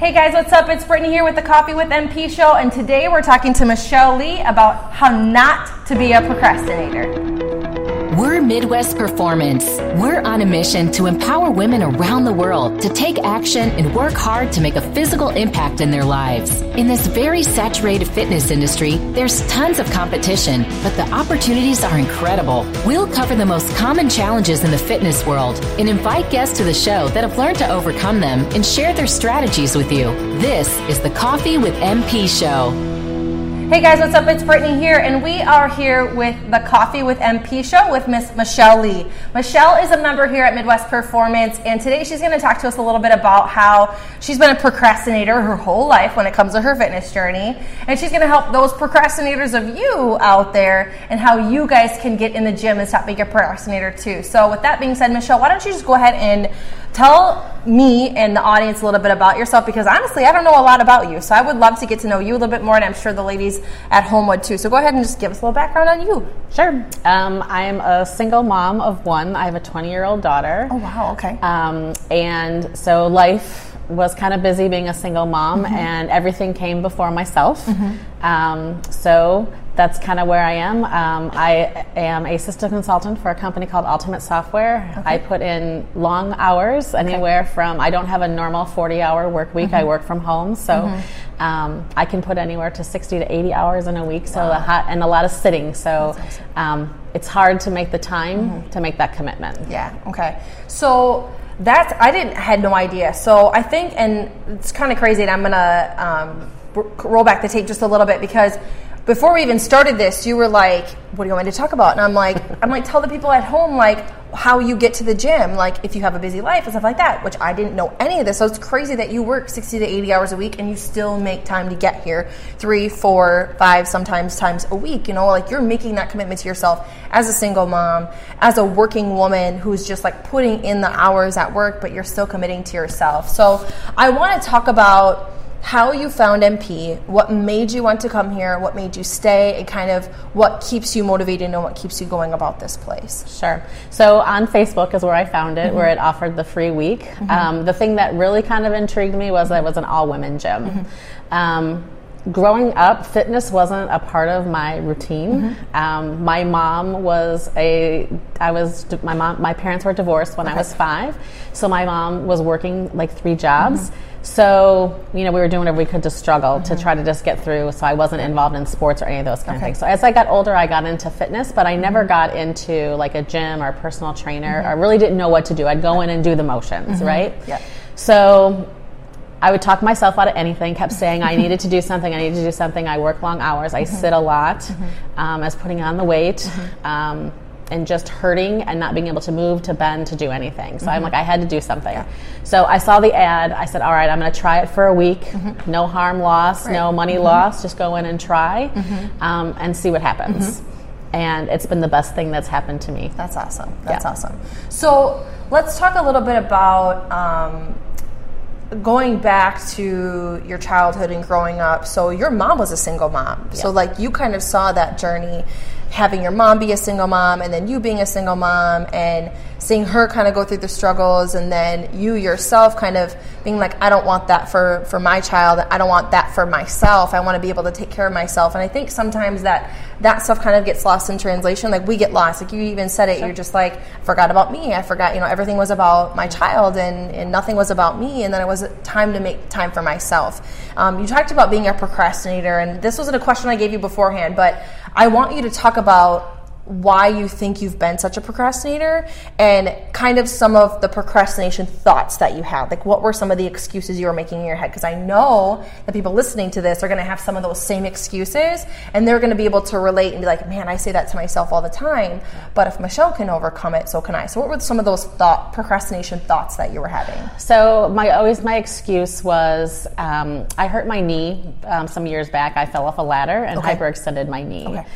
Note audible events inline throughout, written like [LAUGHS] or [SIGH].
Hey guys, what's up? It's Brittany here with the Coffee with MP show, and today we're talking to Michelle Lee about how not to be a procrastinator. We're Midwest Performance. We're on a mission to empower women around the world to take action and work hard to make a physical impact in their lives. In this very saturated fitness industry, there's tons of competition, but the opportunities are incredible. We'll cover the most common challenges in the fitness world and invite guests to the show that have learned to overcome them and share their strategies with you. This is the Coffee with MP show. Hey guys, what's up? It's Brittany here, and we are here with the Coffee with MP show with Miss Michelle Lee. Michelle is a member here at Midwest Performance, and today she's going to talk to us a little bit about how she's been a procrastinator her whole life when it comes to her fitness journey, and she's going to help those procrastinators of you out there and how you guys can get in the gym and stop being a procrastinator too. So, with that being said, Michelle, why don't you just go ahead and tell me and the audience a little bit about yourself because honestly, I don't know a lot about you. So I would love to get to know you a little bit more, and I'm sure the ladies at home would too. So go ahead and just give us a little background on you. Sure. Um, I'm a single mom of one. I have a 20 year old daughter. Oh, wow. Okay. Um, and so life was kind of busy being a single mom, mm-hmm. and everything came before myself. Mm-hmm. Um, so that's kind of where I am. Um, I am a system consultant for a company called Ultimate Software. Okay. I put in long hours, anywhere okay. from I don't have a normal 40 hour work week. Mm-hmm. I work from home, so mm-hmm. um, I can put anywhere to 60 to 80 hours in a week. So wow. hot, and a lot of sitting. So awesome. um, it's hard to make the time mm-hmm. to make that commitment. Yeah. Okay. So that's I didn't had no idea. So I think, and it's kind of crazy. And I'm gonna um, roll back the tape just a little bit because before we even started this, you were like, "What do you want me to talk about?" And I'm like, [LAUGHS] "I'm like, tell the people at home like how you get to the gym, like if you have a busy life and stuff like that." Which I didn't know any of this. So it's crazy that you work 60 to 80 hours a week and you still make time to get here three, four, five, sometimes times a week. You know, like you're making that commitment to yourself as a single mom, as a working woman who's just like putting in the hours at work, but you're still committing to yourself. So I want to talk about how you found MP, what made you want to come here, what made you stay, and kind of what keeps you motivated and what keeps you going about this place. Sure. So on Facebook is where I found it, mm-hmm. where it offered the free week. Mm-hmm. Um, the thing that really kind of intrigued me was that it was an all women gym. Mm-hmm. Um, growing up, fitness wasn't a part of my routine. Mm-hmm. Um, my mom was a, I was, my mom, my parents were divorced when okay. I was five, so my mom was working like three jobs. Mm-hmm. So, you know, we were doing whatever we could to struggle mm-hmm. to try to just get through. So I wasn't involved in sports or any of those kind okay. of things. So as I got older, I got into fitness, but I never mm-hmm. got into like a gym or a personal trainer. Mm-hmm. I really didn't know what to do. I'd go in and do the motions, mm-hmm. right? Yeah. So I would talk myself out of anything, kept saying I needed to do something, I needed to do something. I work long hours, I mm-hmm. sit a lot, um, as putting on the weight. Um, and just hurting and not being able to move, to bend, to do anything. So mm-hmm. I'm like, I had to do something. Yeah. So I saw the ad. I said, all right, I'm going to try it for a week. Mm-hmm. No harm lost, right. no money mm-hmm. lost. Just go in and try mm-hmm. um, and see what happens. Mm-hmm. And it's been the best thing that's happened to me. That's awesome. That's yeah. awesome. So let's talk a little bit about. Um, going back to your childhood and growing up so your mom was a single mom yeah. so like you kind of saw that journey having your mom be a single mom and then you being a single mom and seeing her kind of go through the struggles and then you yourself kind of being like i don't want that for for my child. I don't want that for myself. I want to be able to take care of myself. And i think sometimes that that stuff kind of gets lost in translation. Like we get lost. Like you even said it sure. you're just like forgot about me. I forgot you know everything was about my child and, and nothing was about me. And then it was time to make time for myself. Um, you talked about being a procrastinator and this wasn't a question i gave you beforehand but I want you to talk about why you think you've been such a procrastinator and kind of some of the procrastination thoughts that you had. Like, what were some of the excuses you were making in your head? Because I know that people listening to this are going to have some of those same excuses and they're going to be able to relate and be like, man, I say that to myself all the time. But if Michelle can overcome it, so can I. So, what were some of those thought procrastination thoughts that you were having? So, my always my excuse was um, I hurt my knee um, some years back. I fell off a ladder and okay. hyperextended my knee. Okay.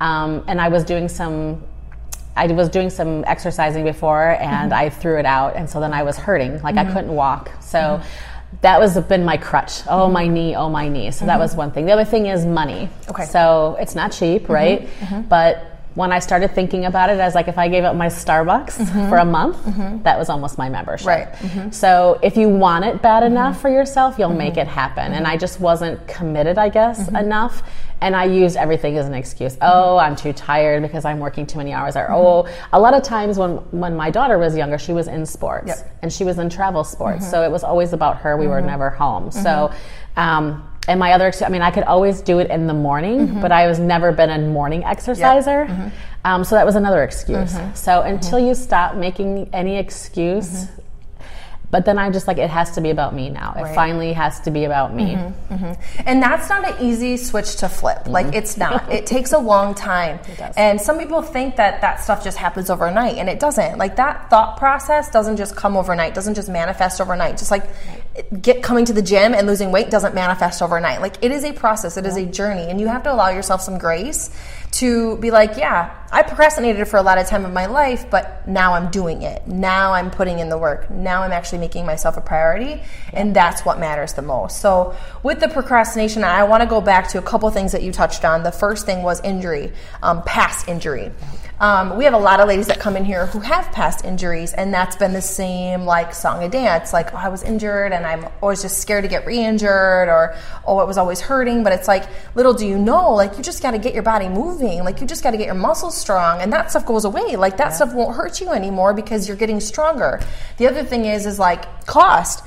Um, and I was doing some I was doing some exercising before and mm-hmm. I threw it out and so then I was hurting like mm-hmm. I couldn't walk so mm-hmm. that was been my crutch oh my mm-hmm. knee oh my knee so that mm-hmm. was one thing the other thing is money okay so it's not cheap mm-hmm. right but when I started thinking about it I was like if I gave up my Starbucks mm-hmm. for a month, mm-hmm. that was almost my membership. Right. Mm-hmm. So if you want it bad enough for yourself, you'll make it happen. And I just wasn't committed, I guess, enough. And I used everything as an excuse. Oh, I'm too tired because I'm working too many hours. Or oh, a lot of times when when my daughter was younger, she was in sports Yep. and she was in travel sports. So it was always about her. We were never home. So. Um, and my other, I mean, I could always do it in the morning, mm-hmm. but I was never been a morning exerciser. Mm-hmm. Um, so that was another excuse. Mm-hmm. So until you stop making any excuse, but then I'm just like, it has to be about me now. It Right. finally has to be about me. And that's not an easy switch to flip. Like it's not. [LAUGHS] It takes a long time. does. And some people think that that stuff just happens overnight, and it doesn't. Like that thought process doesn't just come overnight. Doesn't just manifest overnight. Just like get coming to the gym and losing weight doesn't manifest overnight. Like it is a process. It is a journey, and you have to allow yourself some grace to be like, yeah, I procrastinated for a lot of time of my life, but now I'm doing it. Now I'm putting in the work. Now I'm actually making myself a priority, and that's what matters the most. So, with the procrastination, I want to go back to a couple things that you touched on. The first thing was injury, um, past injury. Um, we have a lot of ladies that come in here who have past injuries, and that's been the same like song and dance. Like, oh, I was injured, and I'm always just scared to get re-injured, or oh, it was always hurting. But it's like, little do you know, like you just got to get your body moving. Like you just got to get your muscles strong, and that stuff goes away. Like that stuff won't hurt you anymore because you're getting stronger. The other thing is, is like cost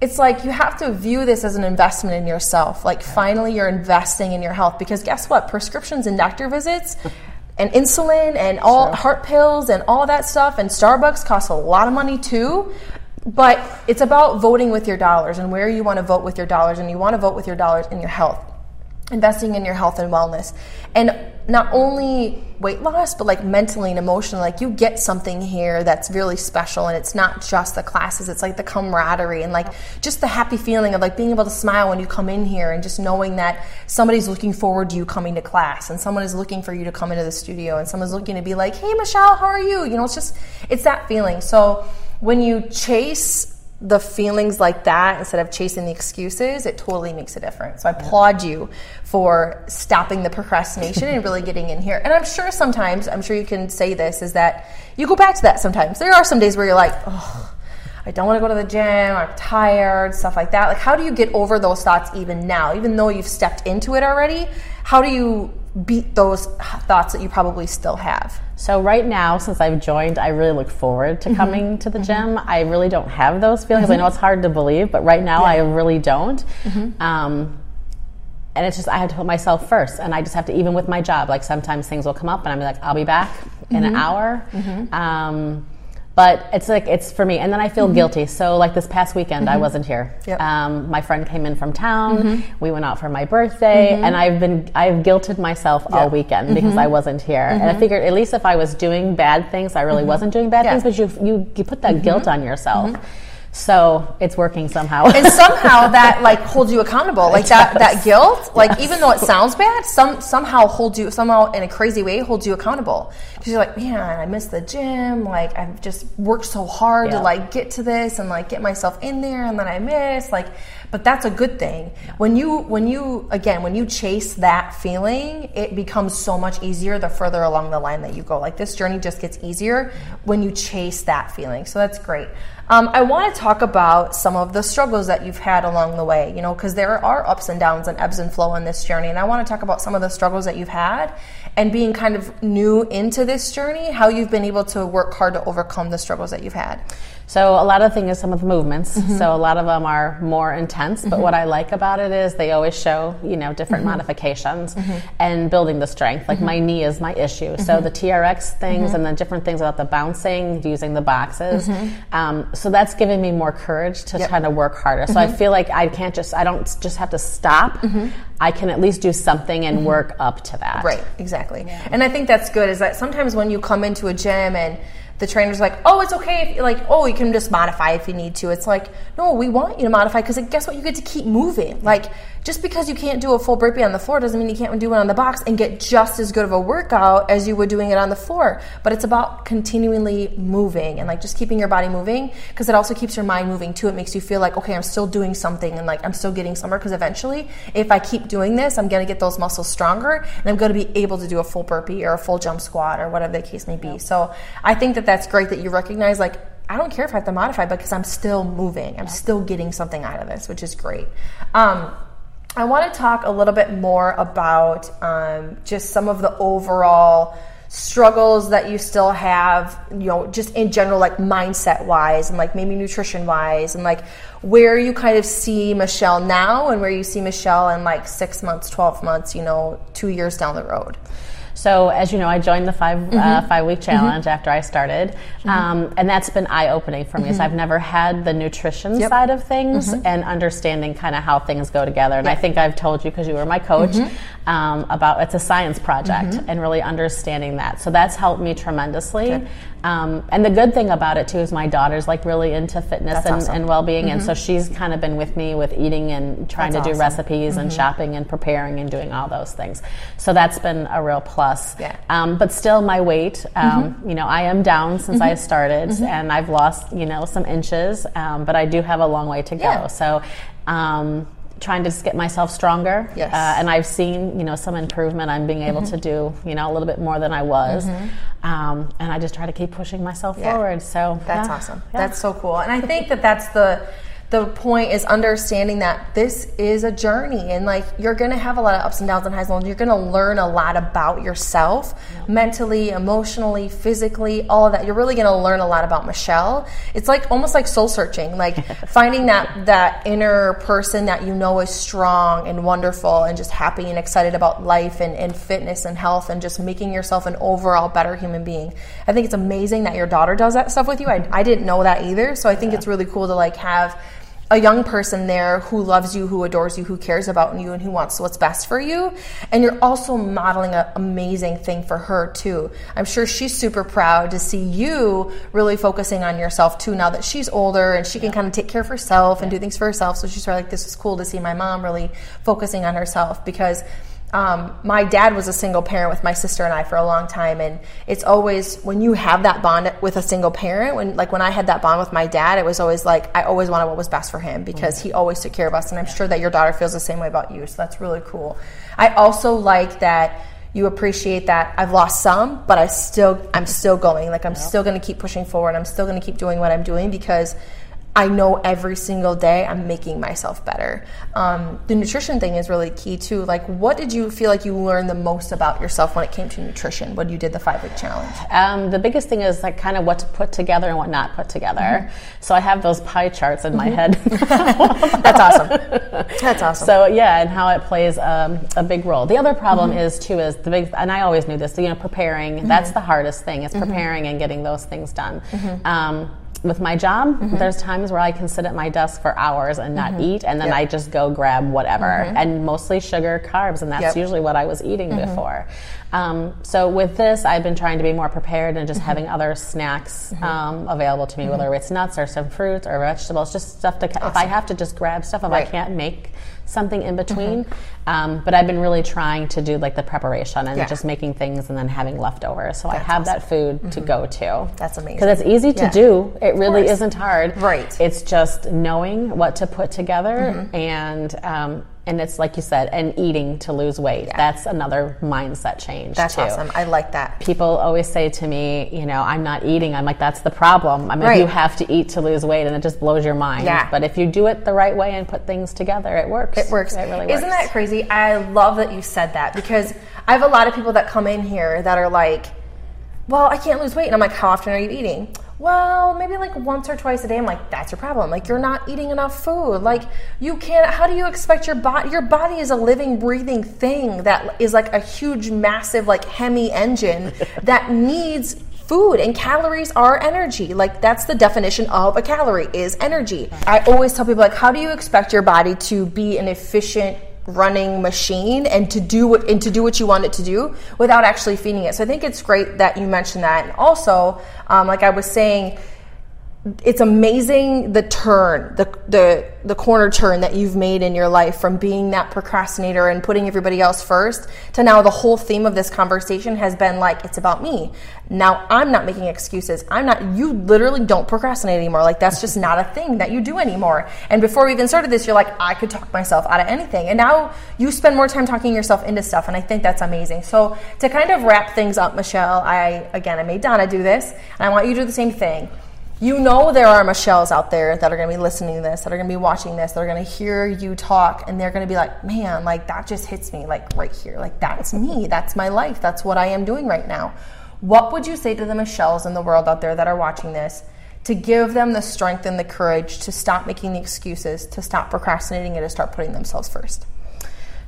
it's like you have to view this as an investment in yourself. Like finally you're investing in your health because guess what? Prescriptions and doctor visits [LAUGHS] and insulin and all heart pills and all that stuff and Starbucks costs a lot of money too. But it's about voting with your dollars and where you want to vote with your dollars and you want to vote with your dollars in your health investing in your health and wellness and not only weight loss but like mentally and emotionally like you get something here that's really special and it's not just the classes it's like the camaraderie and like just the happy feeling of like being able to smile when you come in here and just knowing that somebody's looking forward to you coming to class and someone is looking for you to come into the studio and someone's looking to be like hey michelle how are you? You know it's just it's that feeling. So when you chase the feelings like that instead of chasing the excuses, it totally makes a difference. So I applaud you for stopping the procrastination and really getting in here. And I'm sure sometimes, I'm sure you can say this, is that you go back to that sometimes. There are some days where you're like, oh, I don't want to go to the gym, I'm tired, stuff like that. Like, how do you get over those thoughts even now? Even though you've stepped into it already, how do you beat those thoughts that you probably still have? So right now, since I've joined, I really look forward to mm-hmm. coming to the mm-hmm. gym. I really don't have those feelings. I mm-hmm. know it's hard to believe, but right now I really don't. Um, and it's just I have to put myself first, and I just have to even with my job. Like sometimes things will come up, and I'm like, I'll be back in an hour. Um, but it's like it's for me, and then I feel mm-hmm. guilty. So like this past weekend, I mm-hmm. wasn't here. Yep. Um, my friend came in from town. Mm-hmm. We went out for my birthday, and I've been I've guilted myself all weekend because I wasn't here. And I figured at least if I was doing bad things, I really wasn't doing bad Yeah. things. But you you you put that guilt on yourself. So it's working somehow. and [LAUGHS] somehow that like holds you accountable. Like that that guilt like even though it sounds bad some somehow holds you somehow in a crazy way holds you accountable. Because you're like man i miss the gym. Like i've just worked so hard to like get to this and like get myself in there and then i miss. Like but that's a good thing when you when you again when you chase that feeling it becomes so much easier the further along the line that you go like this journey just gets easier when you chase that feeling so that's great um, I want to talk about some of the struggles that you've had along the way, you know, because there are ups and downs and ebbs and flow in this journey. And I want to talk about some of the struggles that you've had and being kind of new into this journey, how you've been able to work hard to overcome the struggles that you've had. So a lot of the things, are some of the movements. Mm-hmm. So a lot of them are more intense. But what mm-hmm. I like about it is they always show, you know, different mm-hmm. modifications and building the strength. Like my knee is my issue. So the TRX things and the different things about the bouncing, using the boxes. Um, so that's giving me more courage to try to work harder. So I feel like I can't just, I don't just have to stop. I can at least do something and work up to that. Right, exactly. And I think that's good is that sometimes when you come into a gym and the trainer's like, oh, it's okay. If, like, oh, you can just modify if you need to. It's like, no, we want you to modify because guess what? You get to keep moving. Like, just because you can't do a full burpee on the floor doesn't mean you can't do it on the box and get just as good of a workout as you would doing it on the floor. But it's about continually moving and like just keeping your body moving because it also keeps your mind moving too. It makes you feel like, okay, I'm still doing something and like I'm still getting somewhere because eventually, if I keep doing this, I'm going to get those muscles stronger and I'm going to be able to do a full burpee or a full jump squat or whatever the case may be. So I think that that's great that you recognize like I don't care if I have to modify because I'm still moving. I'm still getting something out of this, which is great. Um, I want to talk a little bit more about um, just some of the overall struggles that you still have, you know, just in general, like mindset wise and like maybe nutrition wise, and like where you kind of see Michelle now and where you see Michelle in like six months, 12 months, you know, two years down the road. So, as you know, I joined the 5 uh, mm-hmm. uh, five week challenge mm-hmm. after I started, mm-hmm. um, and that's been eye opening for me. So, mm-hmm. I've never had the nutrition yep. side of things mm-hmm. and understanding kind of how things go together. And yep. I think I've told you because you were my coach mm-hmm. um, about it's a science project and really understanding that. So that's helped me tremendously. Um, and the good thing about it too is my daughter's like really into fitness and, awesome. and, well-being, mm-hmm. and so mm-hmm. she's kind of been with me with eating and trying that's to do recipes mm-hmm. and shopping and preparing and doing all those things. So that's been a real plus. Yeah. Um, but still, my weight, um, mm-hmm. you know, I am down since I mm-hmm. started, mm-hmm. and I've lost you know some inches, um, but I do have a long way to go. Yeah. So. Um, trying to just get myself stronger. Yes. Uh, and I've seen, you know, some improvement. I'm being able mm-hmm. to do, you know, a little bit more than I was. Mm-hmm. Um, and I just try to keep pushing myself yeah. forward. So that's awesome. That's so cool. And I think that that's the the point is understanding that this is a journey and like you're going to have a lot of ups and downs and highs and lows. You're going to learn a lot about yourself mentally, emotionally, physically, all of that. You're really going to learn a lot about Michelle. It's like almost like soul searching, like [LAUGHS] finding that that inner person that you know is strong and wonderful and just happy and excited about life and, and fitness and health and just making yourself an overall better human being. I think it's amazing that your daughter does that stuff with you. I, I didn't know that either. So I think yeah. it's really cool to like have a young person there who loves you, who adores you, who cares about you, and who wants what's best for you. And you're also modeling an amazing thing for her, too. I'm sure she's super proud to see you really focusing on yourself, too, now that she's older and she can kind of take care of herself and do things for herself. So she's like, this is cool to see my mom really focusing on herself because um, my dad was a single parent with my sister and I for a long time, and it's always when you have that bond with a single parent. When like when I had that bond with my dad, it was always like I always wanted what was best for him because mm-hmm. he always took care of us, and I'm sure that your daughter feels the same way about you. So that's really cool. I also like that you appreciate that I've lost some, but I still I'm still going. Like I'm still going to keep pushing forward. I'm still going to keep doing what I'm doing because I know every single day I'm making myself better. Um, the nutrition thing is really key too. Like, what did you feel like you learned the most about yourself when it came to nutrition when you did the five week challenge? Um, the biggest thing is like kind of what to put together and what not put together. Mm-hmm. So I have those pie charts in mm-hmm. my head. [LAUGHS] That's awesome. [LAUGHS] That's awesome. So yeah, and how it plays um, a big role. The other problem mm-hmm. is too is the big, and I always knew this. You know, preparing. Mm-hmm. That's the hardest thing. Is mm-hmm. preparing and getting those things done. With my job, mm-hmm. there's times where I can sit at my desk for hours and not mm-hmm. eat, and then yep. I just go grab whatever, mm-hmm. and mostly sugar, carbs, and that's yep. usually what I was eating mm-hmm. before. Um, so with this, I've been trying to be more prepared and just mm-hmm. having other snacks mm-hmm. um, available to me, whether it's nuts or some fruits or vegetables, just stuff to. Awesome. If I have to just grab stuff, if right. I can't make something in between. Mm-hmm. Um, but I've been really trying to do like the preparation and yeah. just making things and then having leftovers. So That's I have awesome. that food mm-hmm. to go to. That's amazing. Because it's easy to yeah. do. It really isn't hard. Right. It's just knowing what to put together mm-hmm. and um, and it's like you said, and eating to lose weight. Yeah. That's another mindset change. That's too. awesome. I like that. People always say to me, you know, I'm not eating. I'm like, that's the problem. I mean, right. you have to eat to lose weight, and it just blows your mind. Yeah. But if you do it the right way and put things together, it works. It works. It really works. Isn't that crazy? I love that you said that because I have a lot of people that come in here that are like, well, I can't lose weight. And I'm like, how often are you eating? Well, maybe like once or twice a day. I'm like, that's your problem. Like you're not eating enough food. Like you can't. How do you expect your body? Your body is a living, breathing thing that is like a huge, massive, like Hemi engine [LAUGHS] that needs food and calories are energy like that's the definition of a calorie is energy i always tell people like how do you expect your body to be an efficient running machine and to do what and to do what you want it to do without actually feeding it. So I think it's great that you mentioned that. And also, um, like I was saying, it's amazing the turn, the the the corner turn that you've made in your life from being that procrastinator and putting everybody else first to now the whole theme of this conversation has been like it's about me. Now I'm not making excuses. I'm not you literally don't procrastinate anymore. Like that's just not a thing that you do anymore. And before we even started this, you're like I could talk myself out of anything. And now you spend more time talking yourself into stuff and I think that's amazing. So to kind of wrap things up, Michelle, I again I made Donna do this and I want you to do the same thing you know there are Michelles out there that are going to be listening to this, that are going to be watching this, that are going to hear you talk, and they're going to be like, man, like that just hits me like right here. Like that's me. That's my life. That's what I am doing right now. What would you say to the Michelles in the world out there that are watching this to give them the strength and the courage to stop making the excuses, to stop procrastinating, and to start putting themselves first?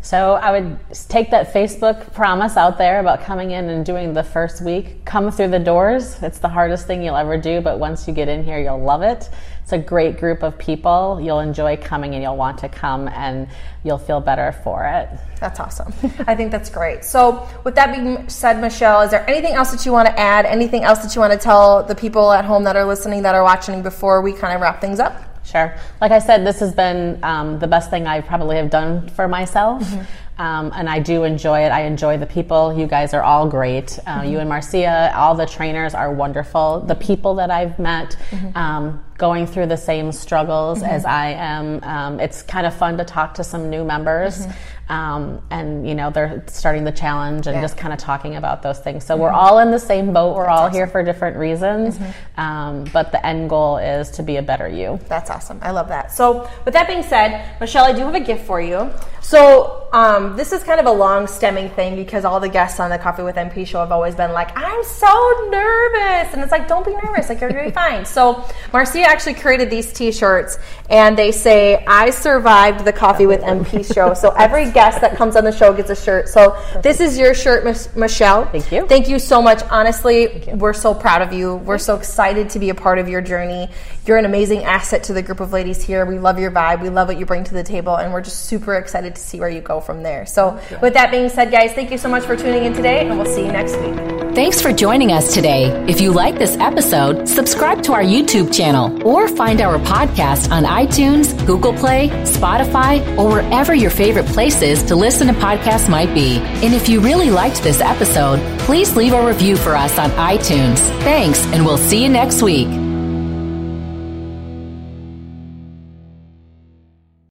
So I would take that Facebook promise out there about coming in and doing the first week. Come through the doors. It's the hardest thing you'll ever do, but once you get in here, you'll love it. It's a great group of people. You'll enjoy coming and you'll want to come and you'll feel better for it. That's awesome. I think that's great. So, with that being said, Michelle, is there anything else that you want to add? Anything else that you want to tell the people at home that are listening, that are watching before we kind of wrap things up? Sure. Like I said, this has been um, the best thing I probably have done for myself. Mm-hmm. Um, and I do enjoy it. I enjoy the people. You guys are all great. Uh, mm-hmm. You and Marcia, all the trainers are wonderful. The people that I've met, mm-hmm. um, going through the same struggles mm-hmm. as I am, um, it's kind of fun to talk to some new members. Mm-hmm. Um, and you know they're starting the challenge and yeah. just kind of talking about those things. So mm-hmm. we're all in the same boat. We're That's all awesome. here for different reasons, mm-hmm. um, but the end goal is to be a better you. That's awesome. I love that. So with that being said, Michelle, I do have a gift for you. So um, this is kind of a long stemming thing because all the guests on the Coffee with MP show have always been like, "I'm so nervous," and it's like, "Don't be nervous. Like you're gonna be [LAUGHS] fine." So Marcia actually created these T-shirts, and they say, "I survived the Coffee with MP show." [LAUGHS] So every guest that comes on the show gets a shirt. So this is your shirt, Michelle. Thank you. Thank you so much. Honestly, we're so proud of you. We're so excited to be a part of your journey. You're an amazing asset to the group of ladies here. We love your vibe. We love what you bring to the table, and we're just super excited to see where you go from there. So, with that being said, guys, thank you so much for tuning in today, and we'll see you next week. Thanks for joining us today. If you like this episode, subscribe to our YouTube channel or find our podcast on iTunes, Google Play, Spotify, or wherever your favorite places to listen to podcasts might be. And if you really liked this episode, please leave a review for us on iTunes. Thanks, and we'll see you next week.